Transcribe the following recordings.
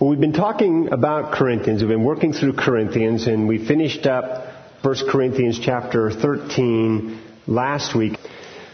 Well, we've been talking about Corinthians. We've been working through Corinthians, and we finished up 1 Corinthians chapter 13 last week.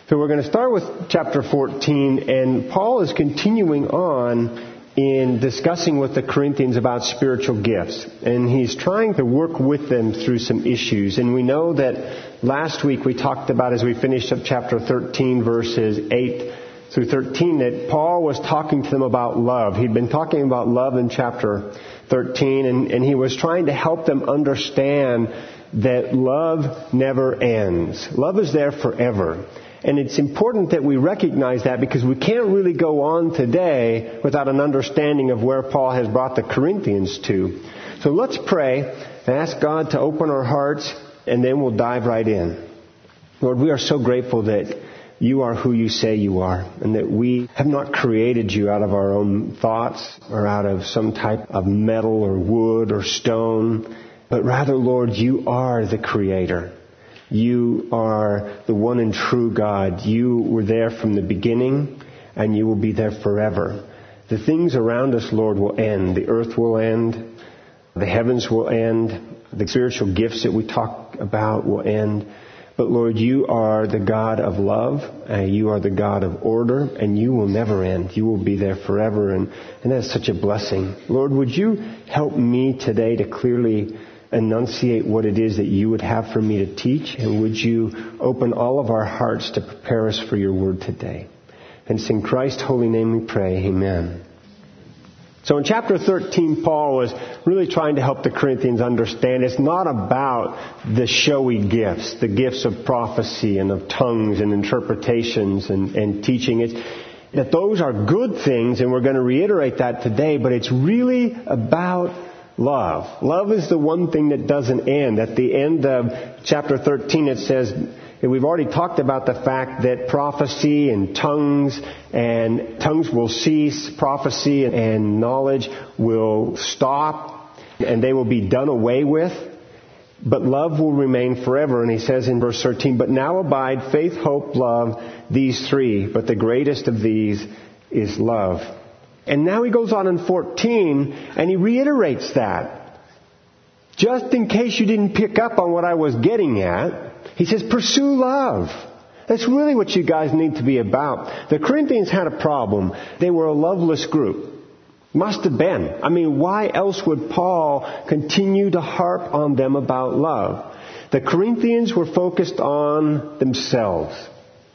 So we're going to start with chapter 14, and Paul is continuing on in discussing with the Corinthians about spiritual gifts. And he's trying to work with them through some issues. And we know that last week we talked about, as we finished up chapter 13, verses 8 through 13 that Paul was talking to them about love. He'd been talking about love in chapter 13 and, and he was trying to help them understand that love never ends. Love is there forever. And it's important that we recognize that because we can't really go on today without an understanding of where Paul has brought the Corinthians to. So let's pray and ask God to open our hearts and then we'll dive right in. Lord, we are so grateful that you are who you say you are, and that we have not created you out of our own thoughts or out of some type of metal or wood or stone, but rather, Lord, you are the creator. You are the one and true God. You were there from the beginning, and you will be there forever. The things around us, Lord, will end. The earth will end. The heavens will end. The spiritual gifts that we talk about will end. But Lord, you are the God of love, uh, you are the God of order, and you will never end. You will be there forever, and, and that's such a blessing. Lord, would you help me today to clearly enunciate what it is that you would have for me to teach, and would you open all of our hearts to prepare us for your word today? And it's in Christ's holy name we pray. Amen. So in chapter 13, Paul was really trying to help the Corinthians understand it's not about the showy gifts, the gifts of prophecy and of tongues and interpretations and, and teaching. It's that those are good things, and we're going to reiterate that today, but it's really about love. Love is the one thing that doesn't end. At the end of chapter 13, it says, we've already talked about the fact that prophecy and tongues and tongues will cease, prophecy and knowledge will stop, and they will be done away with. But love will remain forever. And he says in verse 13, but now abide faith, hope, love, these three. But the greatest of these is love. And now he goes on in 14 and he reiterates that. Just in case you didn't pick up on what I was getting at, he says, pursue love. That's really what you guys need to be about. The Corinthians had a problem. They were a loveless group. Must have been. I mean, why else would Paul continue to harp on them about love? The Corinthians were focused on themselves.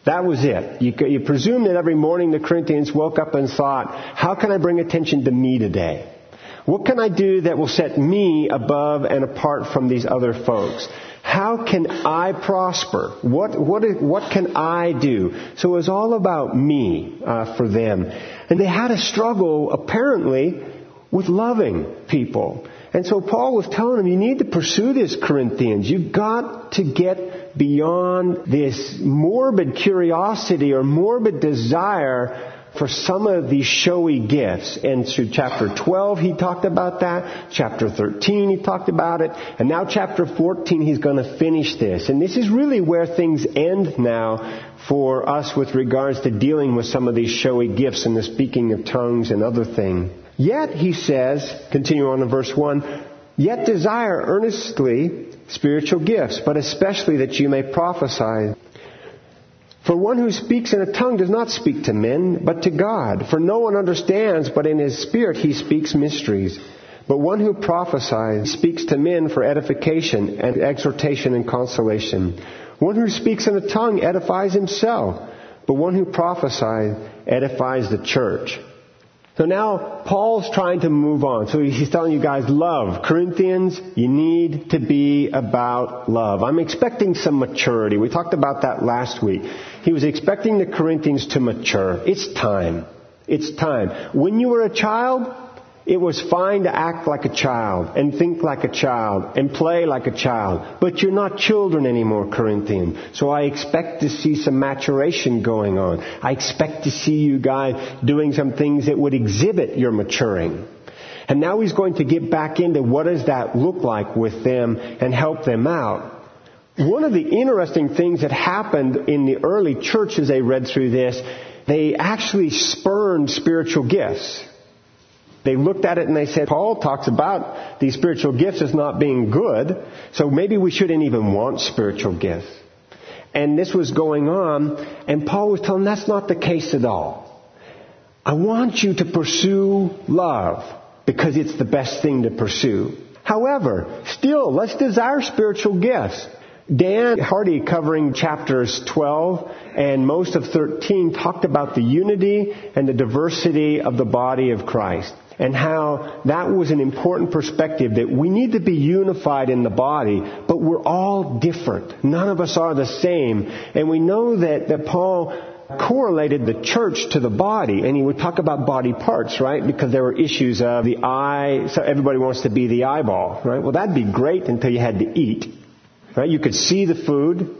That was it. You, you presume that every morning the Corinthians woke up and thought, how can I bring attention to me today? What can I do that will set me above and apart from these other folks? How can I prosper? What, what, what can I do? So it was all about me uh, for them. And they had a struggle, apparently, with loving people. And so Paul was telling them, you need to pursue this, Corinthians. You've got to get beyond this morbid curiosity or morbid desire for some of these showy gifts. And through chapter 12, he talked about that. Chapter 13, he talked about it. And now chapter 14, he's going to finish this. And this is really where things end now for us with regards to dealing with some of these showy gifts and the speaking of tongues and other things. Yet, he says, continue on in verse 1, yet desire earnestly spiritual gifts, but especially that you may prophesy. For one who speaks in a tongue does not speak to men, but to God. For no one understands, but in his spirit he speaks mysteries. But one who prophesies speaks to men for edification and exhortation and consolation. One who speaks in a tongue edifies himself, but one who prophesies edifies the church. So now Paul's trying to move on. So he's telling you guys, love. Corinthians, you need to be about love. I'm expecting some maturity. We talked about that last week. He was expecting the Corinthians to mature. It's time. It's time. When you were a child, it was fine to act like a child and think like a child and play like a child. But you're not children anymore, Corinthians. So I expect to see some maturation going on. I expect to see you guys doing some things that would exhibit your maturing. And now he's going to get back into what does that look like with them and help them out. One of the interesting things that happened in the early church as they read through this, they actually spurned spiritual gifts. They looked at it and they said, Paul talks about these spiritual gifts as not being good, so maybe we shouldn't even want spiritual gifts. And this was going on, and Paul was telling them that's not the case at all. I want you to pursue love because it's the best thing to pursue. However, still, let's desire spiritual gifts. Dan Hardy, covering chapters 12 and most of 13, talked about the unity and the diversity of the body of Christ and how that was an important perspective that we need to be unified in the body, but we're all different. None of us are the same. And we know that, that Paul correlated the church to the body, and he would talk about body parts, right? Because there were issues of the eye, so everybody wants to be the eyeball, right? Well, that'd be great until you had to eat, right? You could see the food,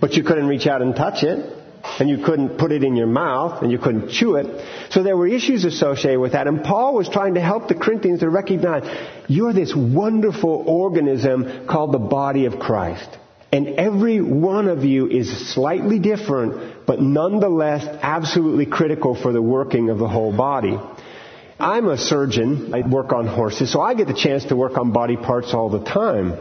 but you couldn't reach out and touch it, and you couldn't put it in your mouth, and you couldn't chew it. So there were issues associated with that, and Paul was trying to help the Corinthians to recognize, you're this wonderful organism called the body of Christ. And every one of you is slightly different, but nonetheless absolutely critical for the working of the whole body. I'm a surgeon. I work on horses, so I get the chance to work on body parts all the time.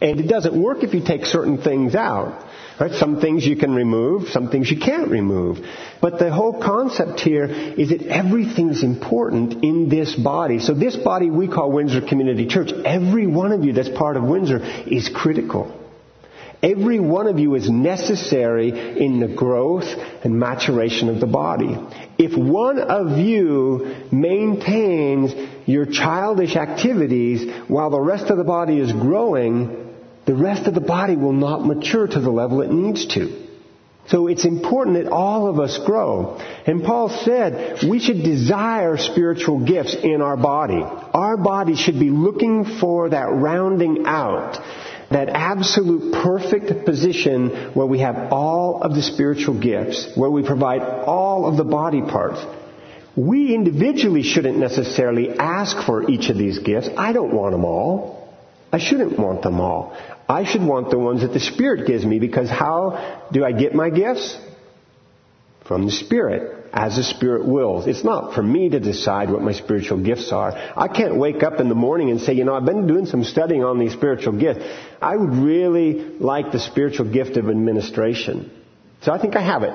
And it doesn't work if you take certain things out. Right? Some things you can remove, some things you can't remove. But the whole concept here is that everything's important in this body. So this body we call Windsor Community Church, every one of you that's part of Windsor is critical. Every one of you is necessary in the growth and maturation of the body. If one of you maintains your childish activities while the rest of the body is growing, the rest of the body will not mature to the level it needs to. So it's important that all of us grow. And Paul said we should desire spiritual gifts in our body. Our body should be looking for that rounding out that absolute perfect position where we have all of the spiritual gifts, where we provide all of the body parts. We individually shouldn't necessarily ask for each of these gifts. I don't want them all. I shouldn't want them all. I should want the ones that the Spirit gives me because how do I get my gifts? From the Spirit as the Spirit wills. It's not for me to decide what my spiritual gifts are. I can't wake up in the morning and say, you know, I've been doing some studying on these spiritual gifts. I would really like the spiritual gift of administration. So I think I have it.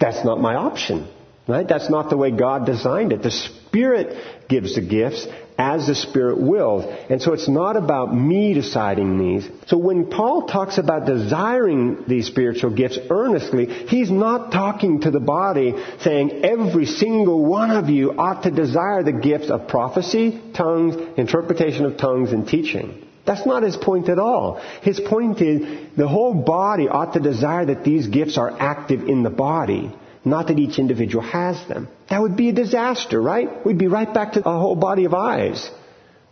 That's not my option. Right? That's not the way God designed it. The Spirit gives the gifts as the Spirit wills. And so it's not about me deciding these. So when Paul talks about desiring these spiritual gifts earnestly, he's not talking to the body saying every single one of you ought to desire the gifts of prophecy, tongues, interpretation of tongues, and teaching. That's not his point at all. His point is the whole body ought to desire that these gifts are active in the body. Not that each individual has them. That would be a disaster, right? We'd be right back to a whole body of eyes.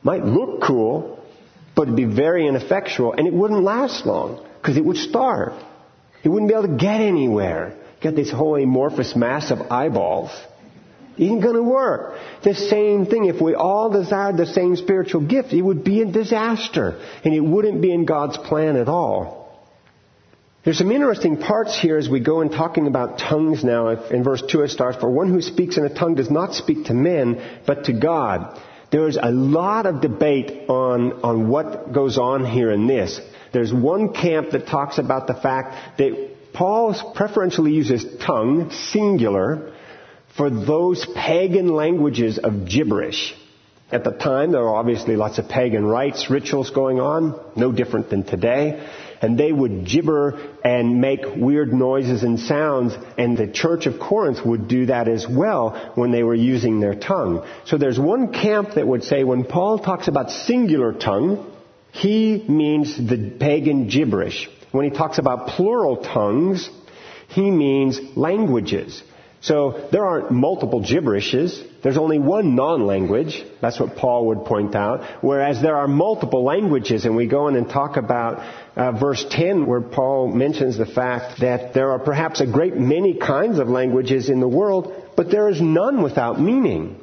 Might look cool, but it'd be very ineffectual and it wouldn't last long because it would starve. It wouldn't be able to get anywhere. Get this whole amorphous mass of eyeballs. It ain't gonna work. The same thing, if we all desired the same spiritual gift, it would be a disaster. And it wouldn't be in God's plan at all. There's some interesting parts here as we go in talking about tongues now. In verse 2 it starts, For one who speaks in a tongue does not speak to men, but to God. There's a lot of debate on, on what goes on here in this. There's one camp that talks about the fact that Paul preferentially uses tongue, singular, for those pagan languages of gibberish. At the time, there were obviously lots of pagan rites, rituals going on, no different than today and they would gibber and make weird noises and sounds, and the church of Corinth would do that as well when they were using their tongue. So there's one camp that would say when Paul talks about singular tongue, he means the pagan gibberish. When he talks about plural tongues, he means languages. So there aren't multiple gibberishes. There's only one non-language. That's what Paul would point out. Whereas there are multiple languages, and we go in and talk about uh, verse 10 where Paul mentions the fact that there are perhaps a great many kinds of languages in the world, but there is none without meaning.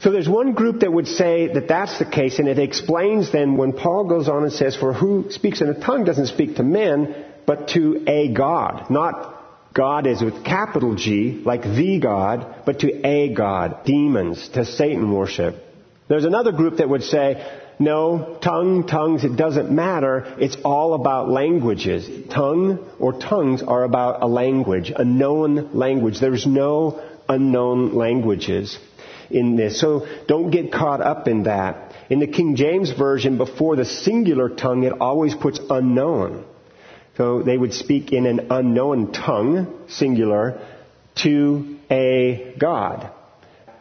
So there's one group that would say that that's the case, and it explains then when Paul goes on and says, for who speaks in a tongue doesn't speak to men, but to a God, not God is with capital G, like the God, but to a God, demons, to Satan worship. There's another group that would say, no, tongue, tongues, it doesn't matter. It's all about languages. Tongue or tongues are about a language, a known language. There's no unknown languages in this. So don't get caught up in that. In the King James Version, before the singular tongue, it always puts unknown. So they would speak in an unknown tongue, singular, to a God.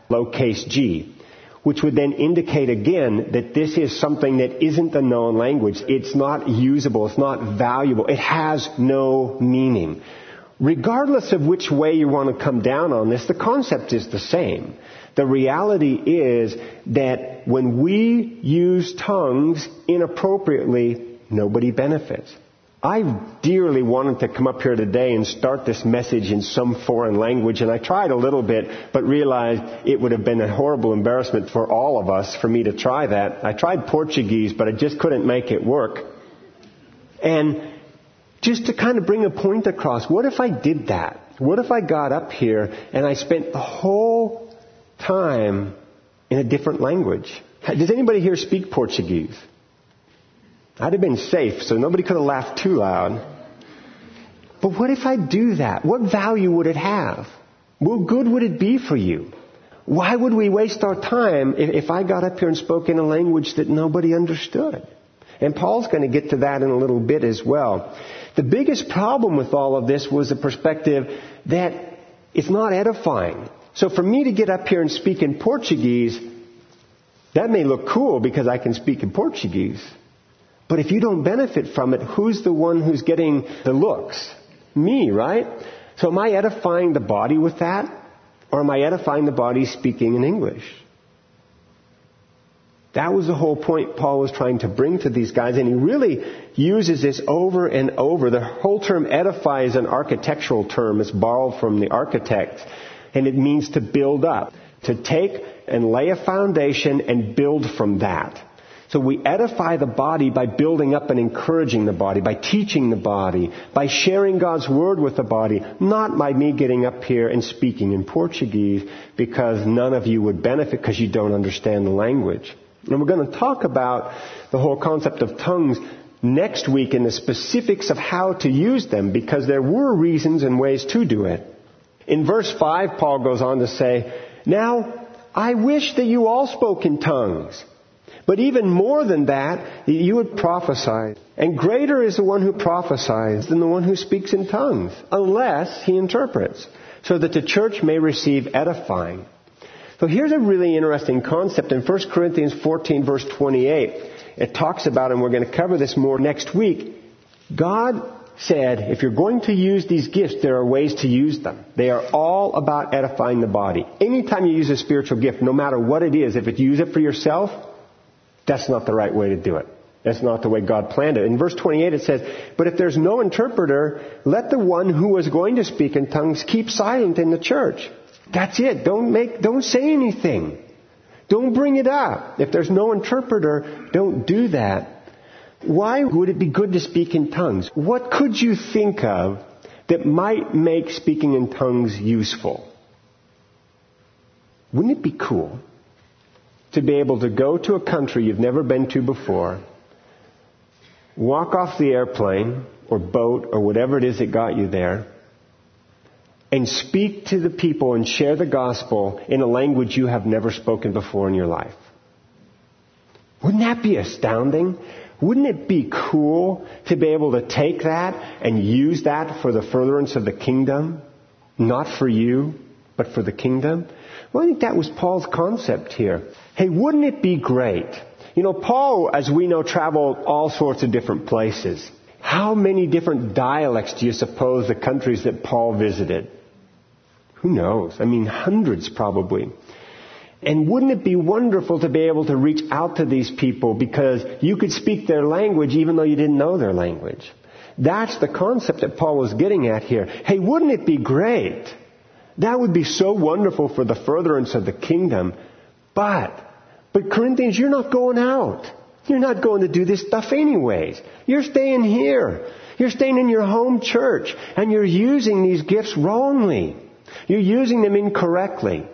Lowercase g which would then indicate again that this is something that isn't a known language. It's not usable. It's not valuable. It has no meaning. Regardless of which way you want to come down on this, the concept is the same. The reality is that when we use tongues inappropriately, nobody benefits. I dearly wanted to come up here today and start this message in some foreign language, and I tried a little bit, but realized it would have been a horrible embarrassment for all of us for me to try that. I tried Portuguese, but I just couldn't make it work. And just to kind of bring a point across, what if I did that? What if I got up here and I spent the whole time in a different language? Does anybody here speak Portuguese? I'd have been safe, so nobody could have laughed too loud. But what if I do that? What value would it have? What good would it be for you? Why would we waste our time if, I got up here and spoke in a language that nobody understood? And Paul's going to get to that in a little bit as well. The biggest problem with all of this was the perspective that it's not edifying. So for me to get up here and speak in Portuguese, that may look cool because I can speak in Portuguese. But if you don't benefit from it, who's the one who's getting the looks? Me, right? So am I edifying the body with that? Or am I edifying the body speaking in English? That was the whole point Paul was trying to bring to these guys, and he really uses this over and over. The whole term edify is an architectural term. It's borrowed from the architect, and it means to build up, to take and lay a foundation and build from that. So we edify the body by building up and encouraging the body, by teaching the body, by sharing God's word with the body, not by me getting up here and speaking in Portuguese because none of you would benefit because you don't understand the language. And we're going to talk about the whole concept of tongues next week in the specifics of how to use them because there were reasons and ways to do it. In verse 5, Paul goes on to say, Now, I wish that you all spoke in tongues but even more than that, you would prophesy. And greater is the one who prophesies than the one who speaks in tongues, unless he interprets, so that the church may receive edifying. So here's a really interesting concept in 1 Corinthians 14 verse 28. It talks about, and we're going to cover this more next week, God said, if you're going to use these gifts, there are ways to use them. They are all about edifying the body. Anytime you use a spiritual gift, no matter what it is, if you use it for yourself, that's not the right way to do it. That's not the way God planned it. In verse 28 it says, But if there's no interpreter, let the one who is going to speak in tongues keep silent in the church. That's it. Don't make, don't say anything. Don't bring it up. If there's no interpreter, don't do that. Why would it be good to speak in tongues? What could you think of that might make speaking in tongues useful? Wouldn't it be cool to be able to go to a country you've never been to before, walk off the airplane or boat or whatever it is that got you there, and speak to the people and share the gospel in a language you have never spoken before in your life. Wouldn't that be astounding? Wouldn't it be cool to be able to take that and use that for the furtherance of the kingdom? Not for you, but for the kingdom? Well, I think that was Paul's concept here. Hey, wouldn't it be great? You know, Paul, as we know, traveled all sorts of different places. How many different dialects do you suppose the countries that Paul visited? Who knows? I mean, hundreds probably. And wouldn't it be wonderful to be able to reach out to these people because you could speak their language even though you didn't know their language? That's the concept that Paul was getting at here. Hey, wouldn't it be great? That would be so wonderful for the furtherance of the kingdom. But but Corinthians, you're not going out. You're not going to do this stuff anyways. You're staying here. You're staying in your home church and you're using these gifts wrongly. You're using them incorrectly.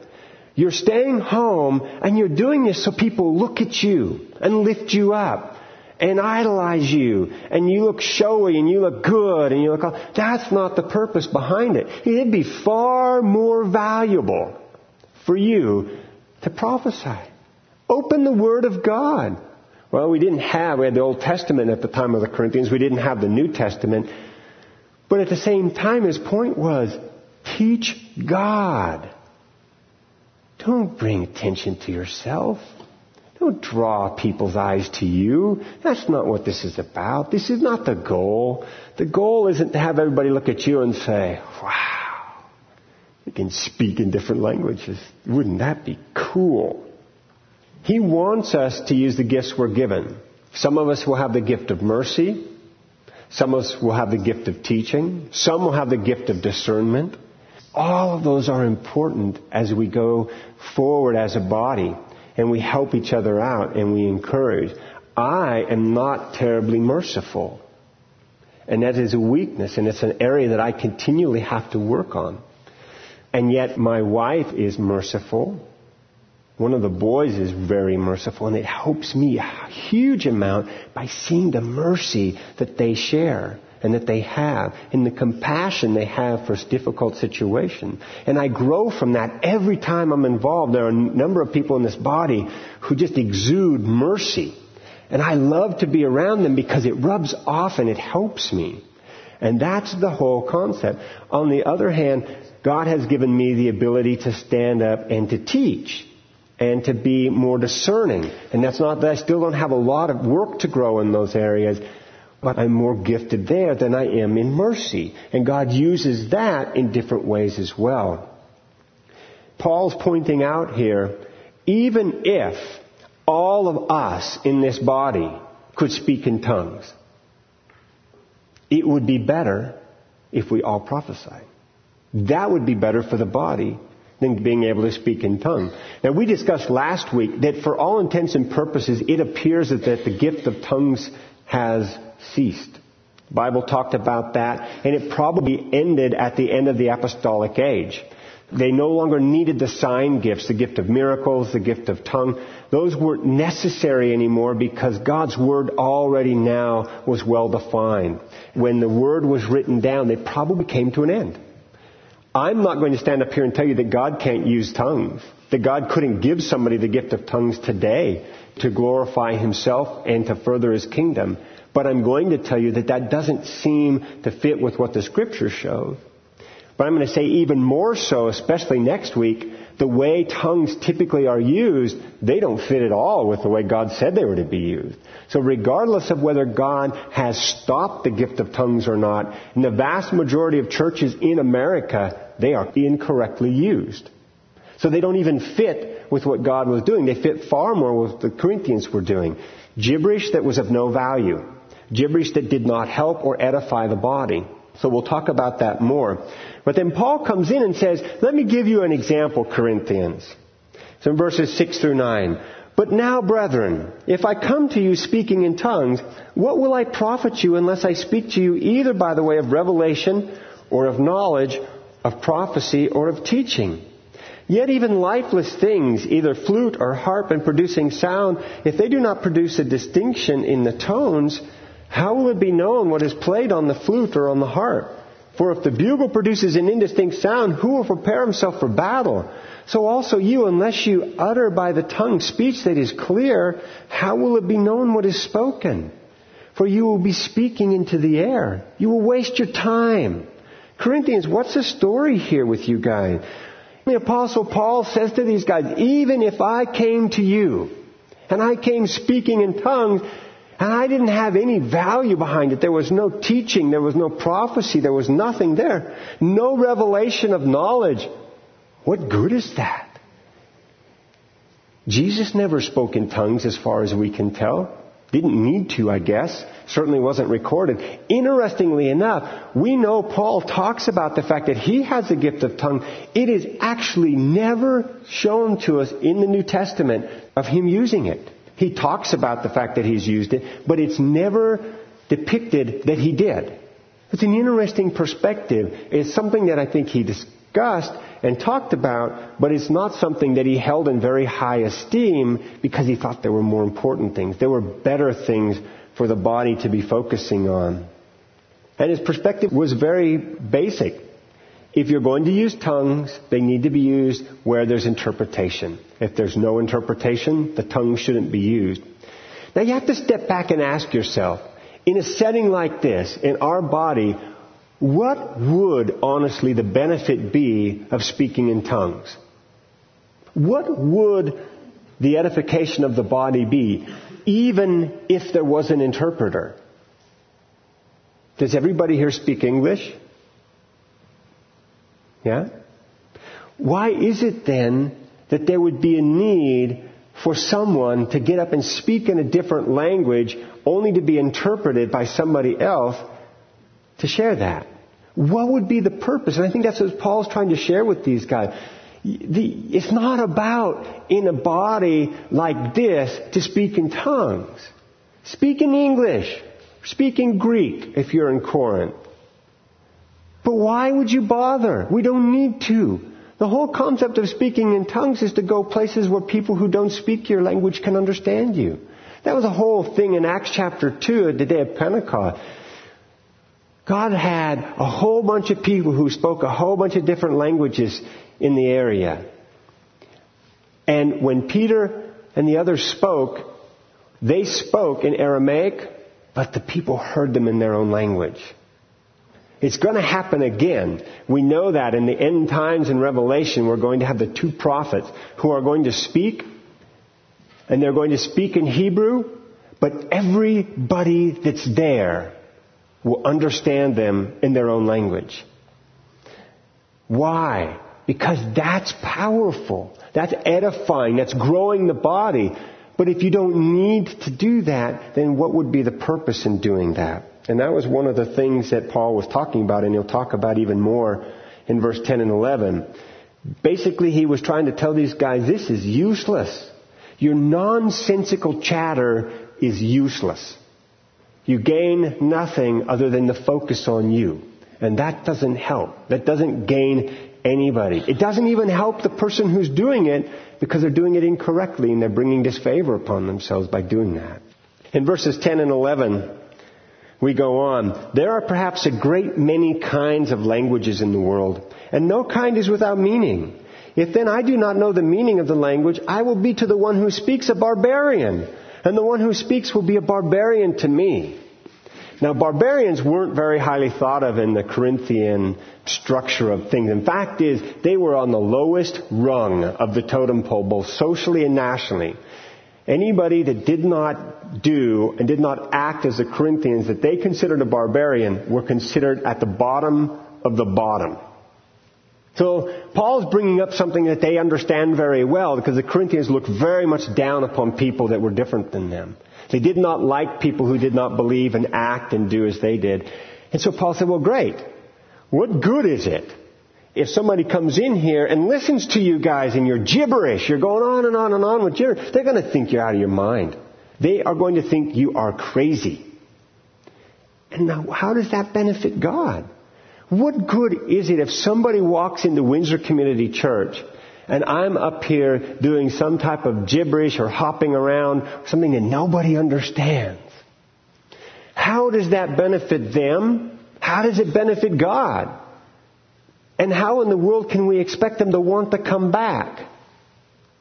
You're staying home and you're doing this so people look at you and lift you up and idolize you and you look showy and you look good and you look, all that's not the purpose behind it. It'd be far more valuable for you to prophesy. Open the Word of God. Well, we didn't have, we had the Old Testament at the time of the Corinthians. We didn't have the New Testament. But at the same time, his point was, teach God. Don't bring attention to yourself. Don't draw people's eyes to you. That's not what this is about. This is not the goal. The goal isn't to have everybody look at you and say, wow, you can speak in different languages. Wouldn't that be cool? He wants us to use the gifts we're given. Some of us will have the gift of mercy. Some of us will have the gift of teaching. Some will have the gift of discernment. All of those are important as we go forward as a body and we help each other out and we encourage. I am not terribly merciful. And that is a weakness and it's an area that I continually have to work on. And yet my wife is merciful. One of the boys is very merciful and it helps me a huge amount by seeing the mercy that they share and that they have and the compassion they have for difficult situation. And I grow from that every time I'm involved. There are a number of people in this body who just exude mercy. And I love to be around them because it rubs off and it helps me. And that's the whole concept. On the other hand, God has given me the ability to stand up and to teach and to be more discerning. And that's not that I still don't have a lot of work to grow in those areas, but I'm more gifted there than I am in mercy. And God uses that in different ways as well. Paul's pointing out here, even if all of us in this body could speak in tongues, it would be better if we all prophesied. That would be better for the body than being able to speak in tongues. Now we discussed last week that for all intents and purposes, it appears that, that the gift of tongues has ceased. The Bible talked about that, and it probably ended at the end of the apostolic age. They no longer needed the sign gifts, the gift of miracles, the gift of tongue. Those weren't necessary anymore because God's Word already now was well defined. When the Word was written down, they probably came to an end. I'm not going to stand up here and tell you that God can't use tongues, that God couldn't give somebody the gift of tongues today to glorify Himself and to further His kingdom. But I'm going to tell you that that doesn't seem to fit with what the scripture shows. But I'm going to say even more so, especially next week, the way tongues typically are used, they don't fit at all with the way God said they were to be used. So regardless of whether God has stopped the gift of tongues or not, in the vast majority of churches in America, they are incorrectly used. So they don't even fit with what God was doing. They fit far more with what the Corinthians were doing. Gibberish that was of no value gibberish that did not help or edify the body. So we'll talk about that more. But then Paul comes in and says, let me give you an example, Corinthians. So in verses 6 through 9. But now, brethren, if I come to you speaking in tongues, what will I profit you unless I speak to you either by the way of revelation or of knowledge, of prophecy or of teaching? Yet even lifeless things, either flute or harp and producing sound, if they do not produce a distinction in the tones, how will it be known what is played on the flute or on the harp? For if the bugle produces an indistinct sound, who will prepare himself for battle? So also you, unless you utter by the tongue speech that is clear, how will it be known what is spoken? For you will be speaking into the air. You will waste your time. Corinthians, what's the story here with you guys? The apostle Paul says to these guys, even if I came to you and I came speaking in tongues, and I didn't have any value behind it. There was no teaching. There was no prophecy. There was nothing there. No revelation of knowledge. What good is that? Jesus never spoke in tongues as far as we can tell. Didn't need to, I guess. Certainly wasn't recorded. Interestingly enough, we know Paul talks about the fact that he has a gift of tongue. It is actually never shown to us in the New Testament of him using it. He talks about the fact that he's used it, but it's never depicted that he did. It's an interesting perspective. It's something that I think he discussed and talked about, but it's not something that he held in very high esteem because he thought there were more important things. There were better things for the body to be focusing on. And his perspective was very basic. If you're going to use tongues, they need to be used where there's interpretation. If there's no interpretation, the tongue shouldn't be used. Now you have to step back and ask yourself, in a setting like this, in our body, what would honestly the benefit be of speaking in tongues? What would the edification of the body be, even if there was an interpreter? Does everybody here speak English? Yeah? Why is it then that there would be a need for someone to get up and speak in a different language only to be interpreted by somebody else to share that? What would be the purpose? And I think that's what Paul's trying to share with these guys. The, it's not about in a body like this to speak in tongues. Speak in English. Speak in Greek if you're in Corinth. But why would you bother? We don't need to. The whole concept of speaking in tongues is to go places where people who don't speak your language can understand you. That was a whole thing in Acts chapter 2 at the day of Pentecost. God had a whole bunch of people who spoke a whole bunch of different languages in the area. And when Peter and the others spoke, they spoke in Aramaic, but the people heard them in their own language. It's going to happen again. We know that in the end times in Revelation, we're going to have the two prophets who are going to speak, and they're going to speak in Hebrew, but everybody that's there will understand them in their own language. Why? Because that's powerful. That's edifying. That's growing the body. But if you don't need to do that, then what would be the purpose in doing that? And that was one of the things that Paul was talking about, and he'll talk about even more in verse 10 and 11. Basically, he was trying to tell these guys, this is useless. Your nonsensical chatter is useless. You gain nothing other than the focus on you. And that doesn't help. That doesn't gain anybody. It doesn't even help the person who's doing it because they're doing it incorrectly and they're bringing disfavor upon themselves by doing that. In verses 10 and 11, we go on. There are perhaps a great many kinds of languages in the world, and no kind is without meaning. If then I do not know the meaning of the language, I will be to the one who speaks a barbarian, and the one who speaks will be a barbarian to me. Now, barbarians weren't very highly thought of in the Corinthian structure of things. In fact, is they were on the lowest rung of the totem pole, both socially and nationally. Anybody that did not do and did not act as the Corinthians that they considered a barbarian were considered at the bottom of the bottom. So Paul's bringing up something that they understand very well because the Corinthians looked very much down upon people that were different than them. They did not like people who did not believe and act and do as they did. And so Paul said, well great. What good is it if somebody comes in here and listens to you guys and you're gibberish, you're going on and on and on with gibberish, they're going to think you're out of your mind. They are going to think you are crazy. And now, how does that benefit God? What good is it if somebody walks into Windsor Community Church and I'm up here doing some type of gibberish or hopping around, something that nobody understands? How does that benefit them? How does it benefit God? And how in the world can we expect them to want to come back?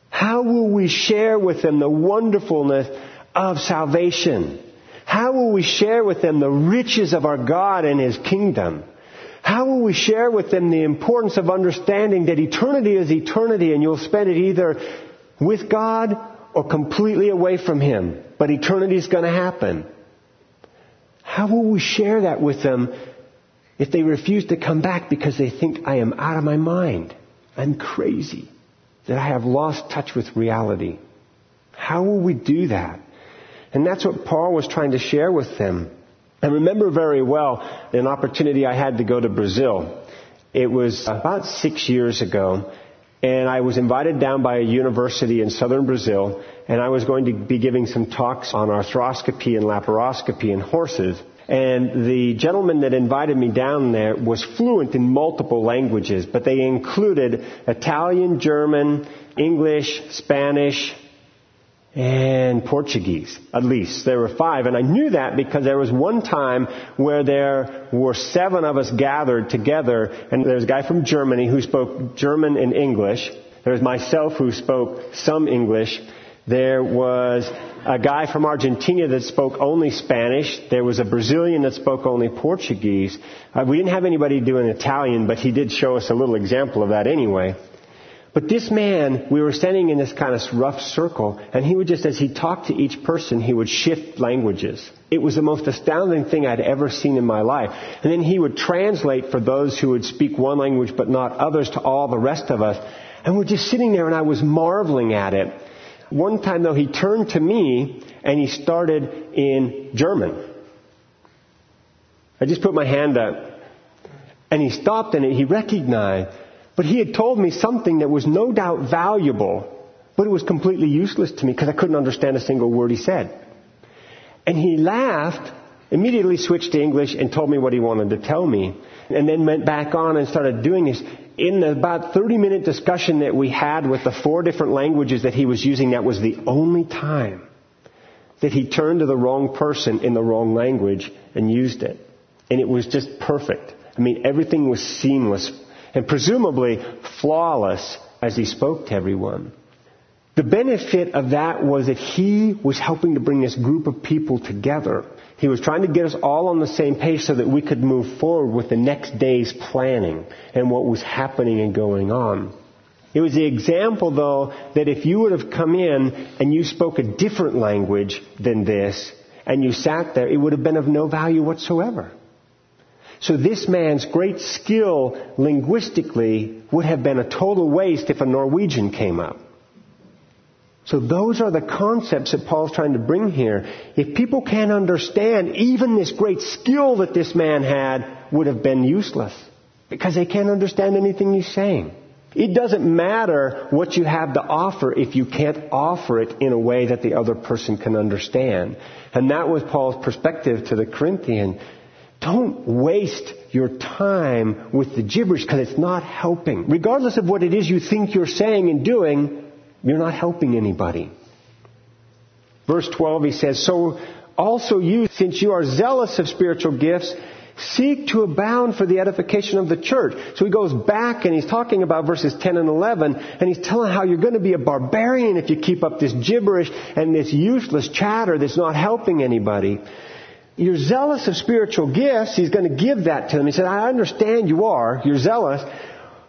How will we share with them the wonderfulness of salvation? How will we share with them the riches of our God and His kingdom? How will we share with them the importance of understanding that eternity is eternity and you'll spend it either with God or completely away from Him? But eternity is going to happen. How will we share that with them if they refuse to come back because they think I am out of my mind, I'm crazy, that I have lost touch with reality. How will we do that? And that's what Paul was trying to share with them. I remember very well an opportunity I had to go to Brazil. It was about six years ago, and I was invited down by a university in southern Brazil, and I was going to be giving some talks on arthroscopy and laparoscopy in horses. And the gentleman that invited me down there was fluent in multiple languages, but they included Italian, German, English, Spanish, and Portuguese, at least. There were five, and I knew that because there was one time where there were seven of us gathered together, and there was a guy from Germany who spoke German and English. There was myself who spoke some English. There was a guy from Argentina that spoke only Spanish. There was a Brazilian that spoke only Portuguese. Uh, we didn't have anybody doing Italian, but he did show us a little example of that anyway. But this man, we were standing in this kind of rough circle, and he would just, as he talked to each person, he would shift languages. It was the most astounding thing I'd ever seen in my life. And then he would translate for those who would speak one language but not others to all the rest of us. And we're just sitting there and I was marveling at it. One time though, he turned to me and he started in German. I just put my hand up. And he stopped and he recognized but he had told me something that was no doubt valuable, but it was completely useless to me because I couldn't understand a single word he said. And he laughed, immediately switched to English and told me what he wanted to tell me. And then went back on and started doing this. In the about 30 minute discussion that we had with the four different languages that he was using, that was the only time that he turned to the wrong person in the wrong language and used it. And it was just perfect. I mean, everything was seamless and presumably flawless as he spoke to everyone. The benefit of that was that he was helping to bring this group of people together. He was trying to get us all on the same page so that we could move forward with the next day's planning and what was happening and going on. It was the example though that if you would have come in and you spoke a different language than this and you sat there, it would have been of no value whatsoever. So this man's great skill linguistically would have been a total waste if a Norwegian came up. So those are the concepts that Paul's trying to bring here. If people can't understand, even this great skill that this man had would have been useless. Because they can't understand anything he's saying. It doesn't matter what you have to offer if you can't offer it in a way that the other person can understand. And that was Paul's perspective to the Corinthian. Don't waste your time with the gibberish because it's not helping. Regardless of what it is you think you're saying and doing, you're not helping anybody. Verse 12, he says, So also you, since you are zealous of spiritual gifts, seek to abound for the edification of the church. So he goes back and he's talking about verses 10 and 11 and he's telling how you're going to be a barbarian if you keep up this gibberish and this useless chatter that's not helping anybody you're zealous of spiritual gifts, he's going to give that to them. He said, I understand you are. You're zealous.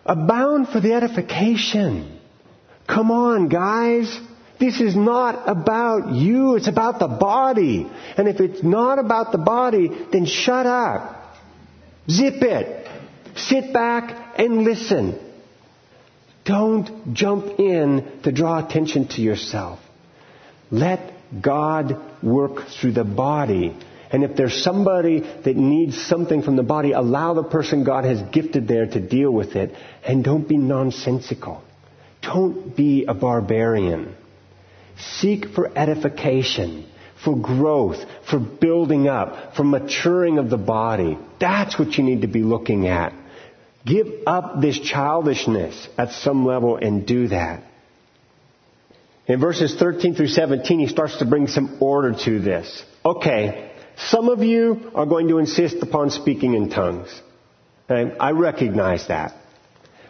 Abound for the edification. Come on, guys. This is not about you. It's about the body. And if it's not about the body, then shut up. Zip it. Sit back and listen. Don't jump in to draw attention to yourself. Let God work through the body and if there's somebody that needs something from the body, allow the person God has gifted there to deal with it. And don't be nonsensical. Don't be a barbarian. Seek for edification, for growth, for building up, for maturing of the body. That's what you need to be looking at. Give up this childishness at some level and do that. In verses 13 through 17, he starts to bring some order to this. Okay, some of you are going to insist upon speaking in tongues. Okay? I recognize that.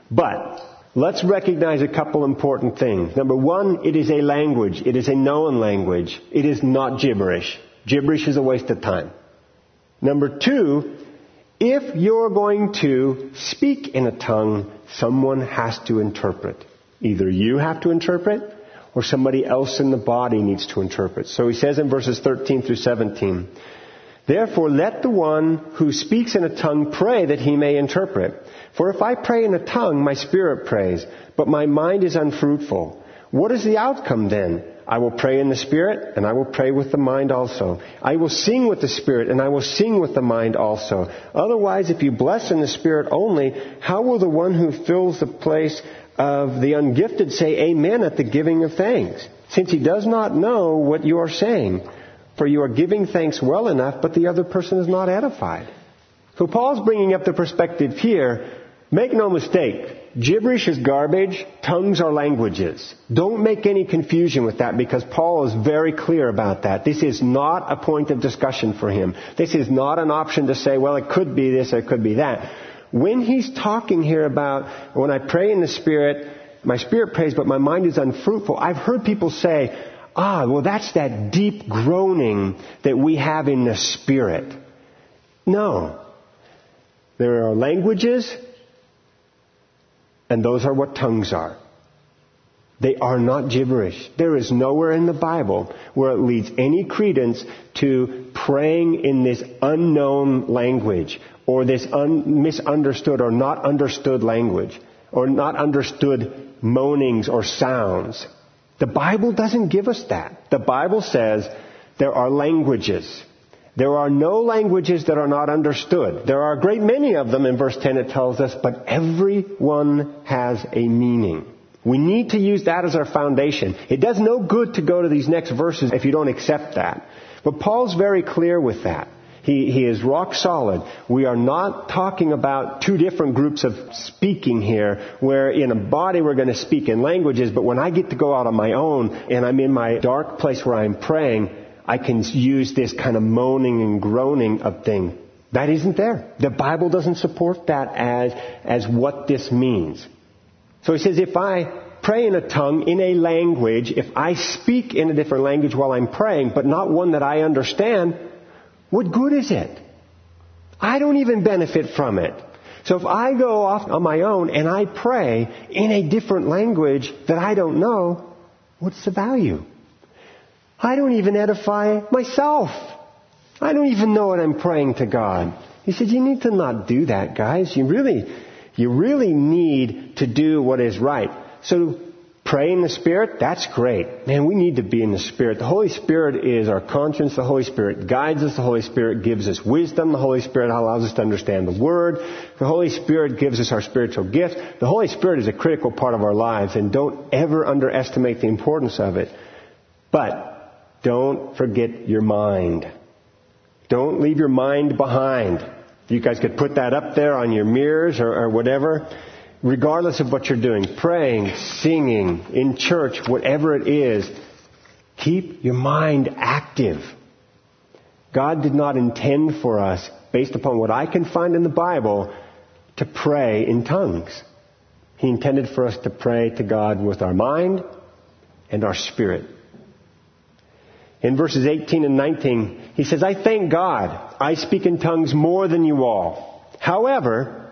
But let's recognize a couple important things. Number one, it is a language. It is a known language. It is not gibberish. Gibberish is a waste of time. Number two, if you're going to speak in a tongue, someone has to interpret. Either you have to interpret or somebody else in the body needs to interpret. So he says in verses 13 through 17, Therefore let the one who speaks in a tongue pray that he may interpret. For if I pray in a tongue, my spirit prays, but my mind is unfruitful. What is the outcome then? I will pray in the Spirit, and I will pray with the mind also. I will sing with the Spirit, and I will sing with the mind also. Otherwise, if you bless in the Spirit only, how will the one who fills the place of the ungifted say amen at the giving of thanks, since he does not know what you are saying? For you are giving thanks well enough, but the other person is not edified. So Paul's bringing up the perspective here. Make no mistake. Gibberish is garbage. Tongues are languages. Don't make any confusion with that because Paul is very clear about that. This is not a point of discussion for him. This is not an option to say, well, it could be this or it could be that. When he's talking here about when I pray in the Spirit, my spirit prays, but my mind is unfruitful, I've heard people say, ah, well, that's that deep groaning that we have in the Spirit. No. There are languages and those are what tongues are. They are not gibberish. There is nowhere in the Bible where it leads any credence to praying in this unknown language or this un- misunderstood or not understood language or not understood moanings or sounds. The Bible doesn't give us that. The Bible says there are languages. There are no languages that are not understood. There are a great many of them in verse 10 it tells us, but every one has a meaning. We need to use that as our foundation. It does no good to go to these next verses if you don't accept that. But Paul's very clear with that. He, he is rock solid. We are not talking about two different groups of speaking here, where in a body we're going to speak in languages, but when I get to go out on my own and I'm in my dark place where I'm praying, I can use this kind of moaning and groaning of thing. That isn't there. The Bible doesn't support that as, as what this means. So he says, if I pray in a tongue, in a language, if I speak in a different language while I'm praying, but not one that I understand, what good is it? I don't even benefit from it. So if I go off on my own and I pray in a different language that I don't know, what's the value? I don't even edify myself. I don't even know what I'm praying to God. He said, you need to not do that, guys. You really, you really need to do what is right. So pray in the Spirit, that's great. Man, we need to be in the Spirit. The Holy Spirit is our conscience. The Holy Spirit guides us. The Holy Spirit gives us wisdom. The Holy Spirit allows us to understand the Word. The Holy Spirit gives us our spiritual gifts. The Holy Spirit is a critical part of our lives and don't ever underestimate the importance of it. But don't forget your mind. Don't leave your mind behind. You guys could put that up there on your mirrors or, or whatever. Regardless of what you're doing, praying, singing, in church, whatever it is, keep your mind active. God did not intend for us, based upon what I can find in the Bible, to pray in tongues. He intended for us to pray to God with our mind and our spirit. In verses 18 and 19, he says, I thank God I speak in tongues more than you all. However,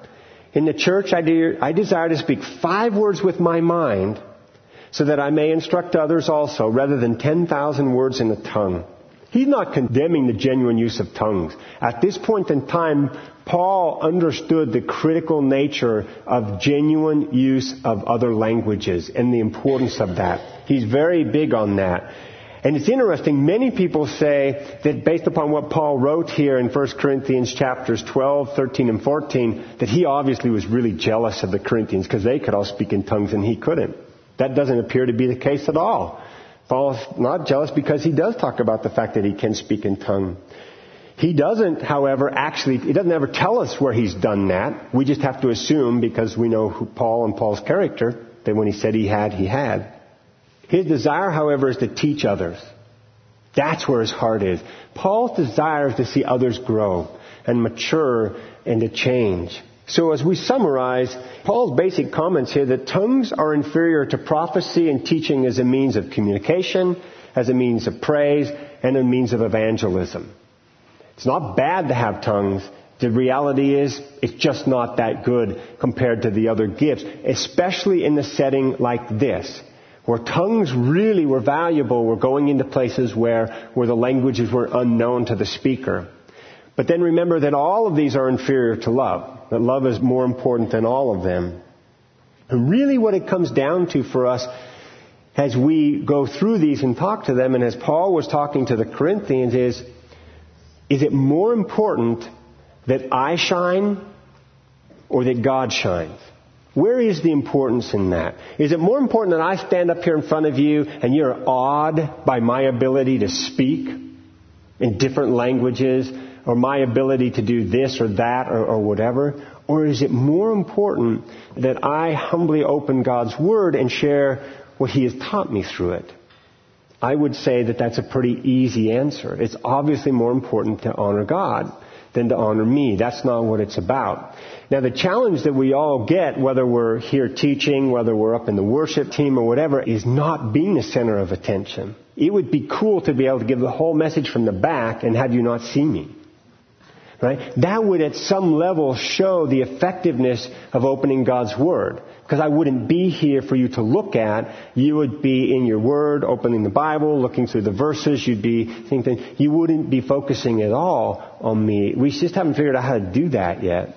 in the church I, de- I desire to speak five words with my mind so that I may instruct others also rather than 10,000 words in a tongue. He's not condemning the genuine use of tongues. At this point in time, Paul understood the critical nature of genuine use of other languages and the importance of that. He's very big on that. And it's interesting, many people say that based upon what Paul wrote here in 1 Corinthians chapters 12, 13, and 14, that he obviously was really jealous of the Corinthians because they could all speak in tongues and he couldn't. That doesn't appear to be the case at all. Paul's not jealous because he does talk about the fact that he can speak in tongue. He doesn't, however, actually, he doesn't ever tell us where he's done that. We just have to assume because we know who Paul and Paul's character that when he said he had, he had. His desire, however, is to teach others. That's where his heart is. Paul's desire is to see others grow and mature and to change. So as we summarize, Paul's basic comments here that tongues are inferior to prophecy and teaching as a means of communication, as a means of praise, and a means of evangelism. It's not bad to have tongues. The reality is, it's just not that good compared to the other gifts, especially in the setting like this where tongues really were valuable were going into places where, where the languages were unknown to the speaker. But then remember that all of these are inferior to love, that love is more important than all of them. And really what it comes down to for us as we go through these and talk to them, and as Paul was talking to the Corinthians, is, is it more important that I shine or that God shines? Where is the importance in that? Is it more important that I stand up here in front of you and you're awed by my ability to speak? in different languages or my ability to do this or that or, or whatever? Or is it more important that I humbly open God's Word and share what He has taught me through it? I would say that that's a pretty easy answer. It's obviously more important to honor God than to honor me. That's not what it's about. Now the challenge that we all get, whether we're here teaching, whether we're up in the worship team or whatever, is not being the center of attention. It would be cool to be able to give the whole message from the back and have you not see me. Right? That would at some level show the effectiveness of opening God's Word. Because I wouldn't be here for you to look at. You would be in your Word, opening the Bible, looking through the verses. You'd be thinking, you wouldn't be focusing at all on me. We just haven't figured out how to do that yet.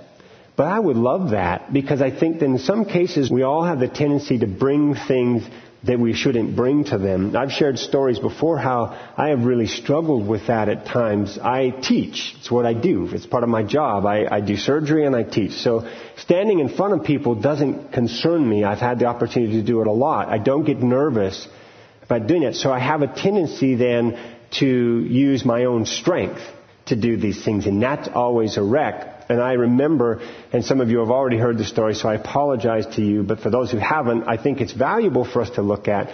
But I would love that because I think that in some cases we all have the tendency to bring things that we shouldn't bring to them. I've shared stories before how I have really struggled with that at times. I teach. It's what I do. It's part of my job. I, I do surgery and I teach. So standing in front of people doesn't concern me. I've had the opportunity to do it a lot. I don't get nervous about doing it. So I have a tendency then to use my own strength to do these things. And that's always a wreck. And I remember, and some of you have already heard the story, so I apologize to you, but for those who haven't, I think it's valuable for us to look at.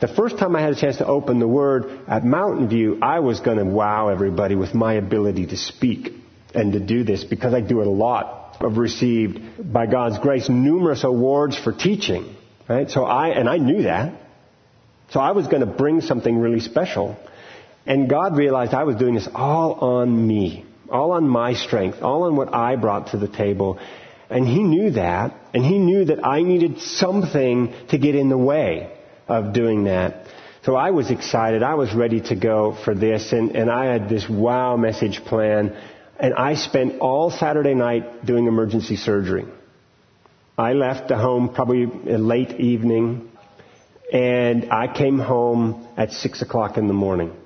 The first time I had a chance to open the Word at Mountain View, I was going to wow everybody with my ability to speak and to do this because I do it a lot. I've received, by God's grace, numerous awards for teaching. Right? So I, and I knew that. So I was going to bring something really special. And God realized I was doing this all on me all on my strength, all on what I brought to the table. And he knew that, and he knew that I needed something to get in the way of doing that. So I was excited. I was ready to go for this, and, and I had this wow message plan. And I spent all Saturday night doing emergency surgery. I left the home probably late evening, and I came home at six o'clock in the morning.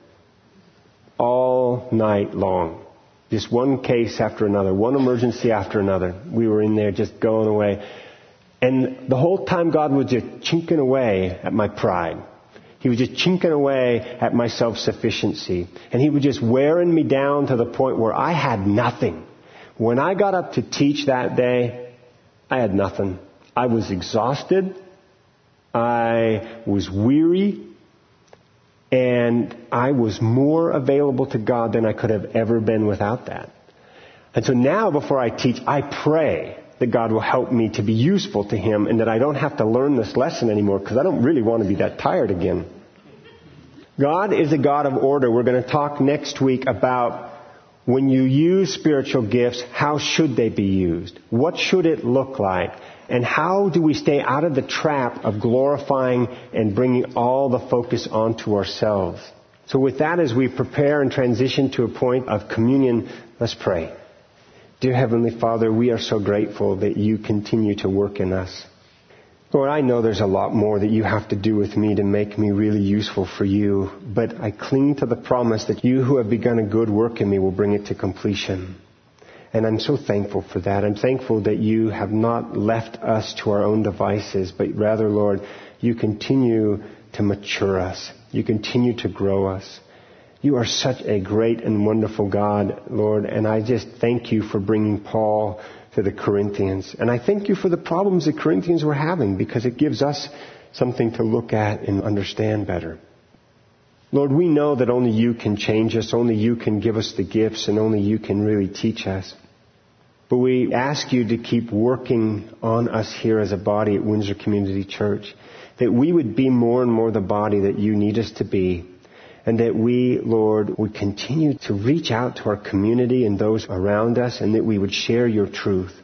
All night long. Just one case after another, one emergency after another. We were in there just going away. And the whole time God was just chinking away at my pride. He was just chinking away at my self-sufficiency. And he was just wearing me down to the point where I had nothing. When I got up to teach that day, I had nothing. I was exhausted. I was weary. And I was more available to God than I could have ever been without that. And so now before I teach, I pray that God will help me to be useful to Him and that I don't have to learn this lesson anymore because I don't really want to be that tired again. God is a God of order. We're going to talk next week about when you use spiritual gifts, how should they be used? What should it look like? And how do we stay out of the trap of glorifying and bringing all the focus onto ourselves? So with that, as we prepare and transition to a point of communion, let's pray. Dear Heavenly Father, we are so grateful that you continue to work in us. Lord, I know there's a lot more that you have to do with me to make me really useful for you, but I cling to the promise that you who have begun a good work in me will bring it to completion. And I'm so thankful for that. I'm thankful that you have not left us to our own devices, but rather, Lord, you continue to mature us. You continue to grow us. You are such a great and wonderful God, Lord, and I just thank you for bringing Paul to the Corinthians. And I thank you for the problems the Corinthians were having because it gives us something to look at and understand better. Lord, we know that only you can change us, only you can give us the gifts, and only you can really teach us. But we ask you to keep working on us here as a body at Windsor Community Church, that we would be more and more the body that you need us to be, and that we, Lord, would continue to reach out to our community and those around us, and that we would share your truth.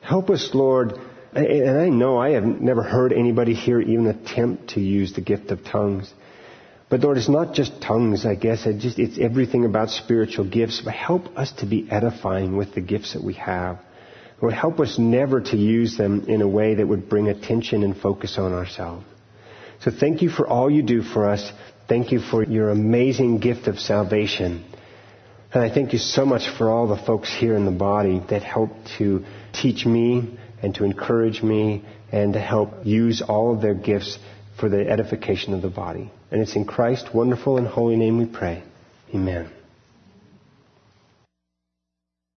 Help us, Lord, and I know I have never heard anybody here even attempt to use the gift of tongues. But Lord, it's not just tongues, I guess. It just, it's everything about spiritual gifts. But help us to be edifying with the gifts that we have. Lord, help us never to use them in a way that would bring attention and focus on ourselves. So thank you for all you do for us. Thank you for your amazing gift of salvation. And I thank you so much for all the folks here in the body that help to teach me and to encourage me and to help use all of their gifts for the edification of the body. And it's in Christ's wonderful and holy name we pray. Amen.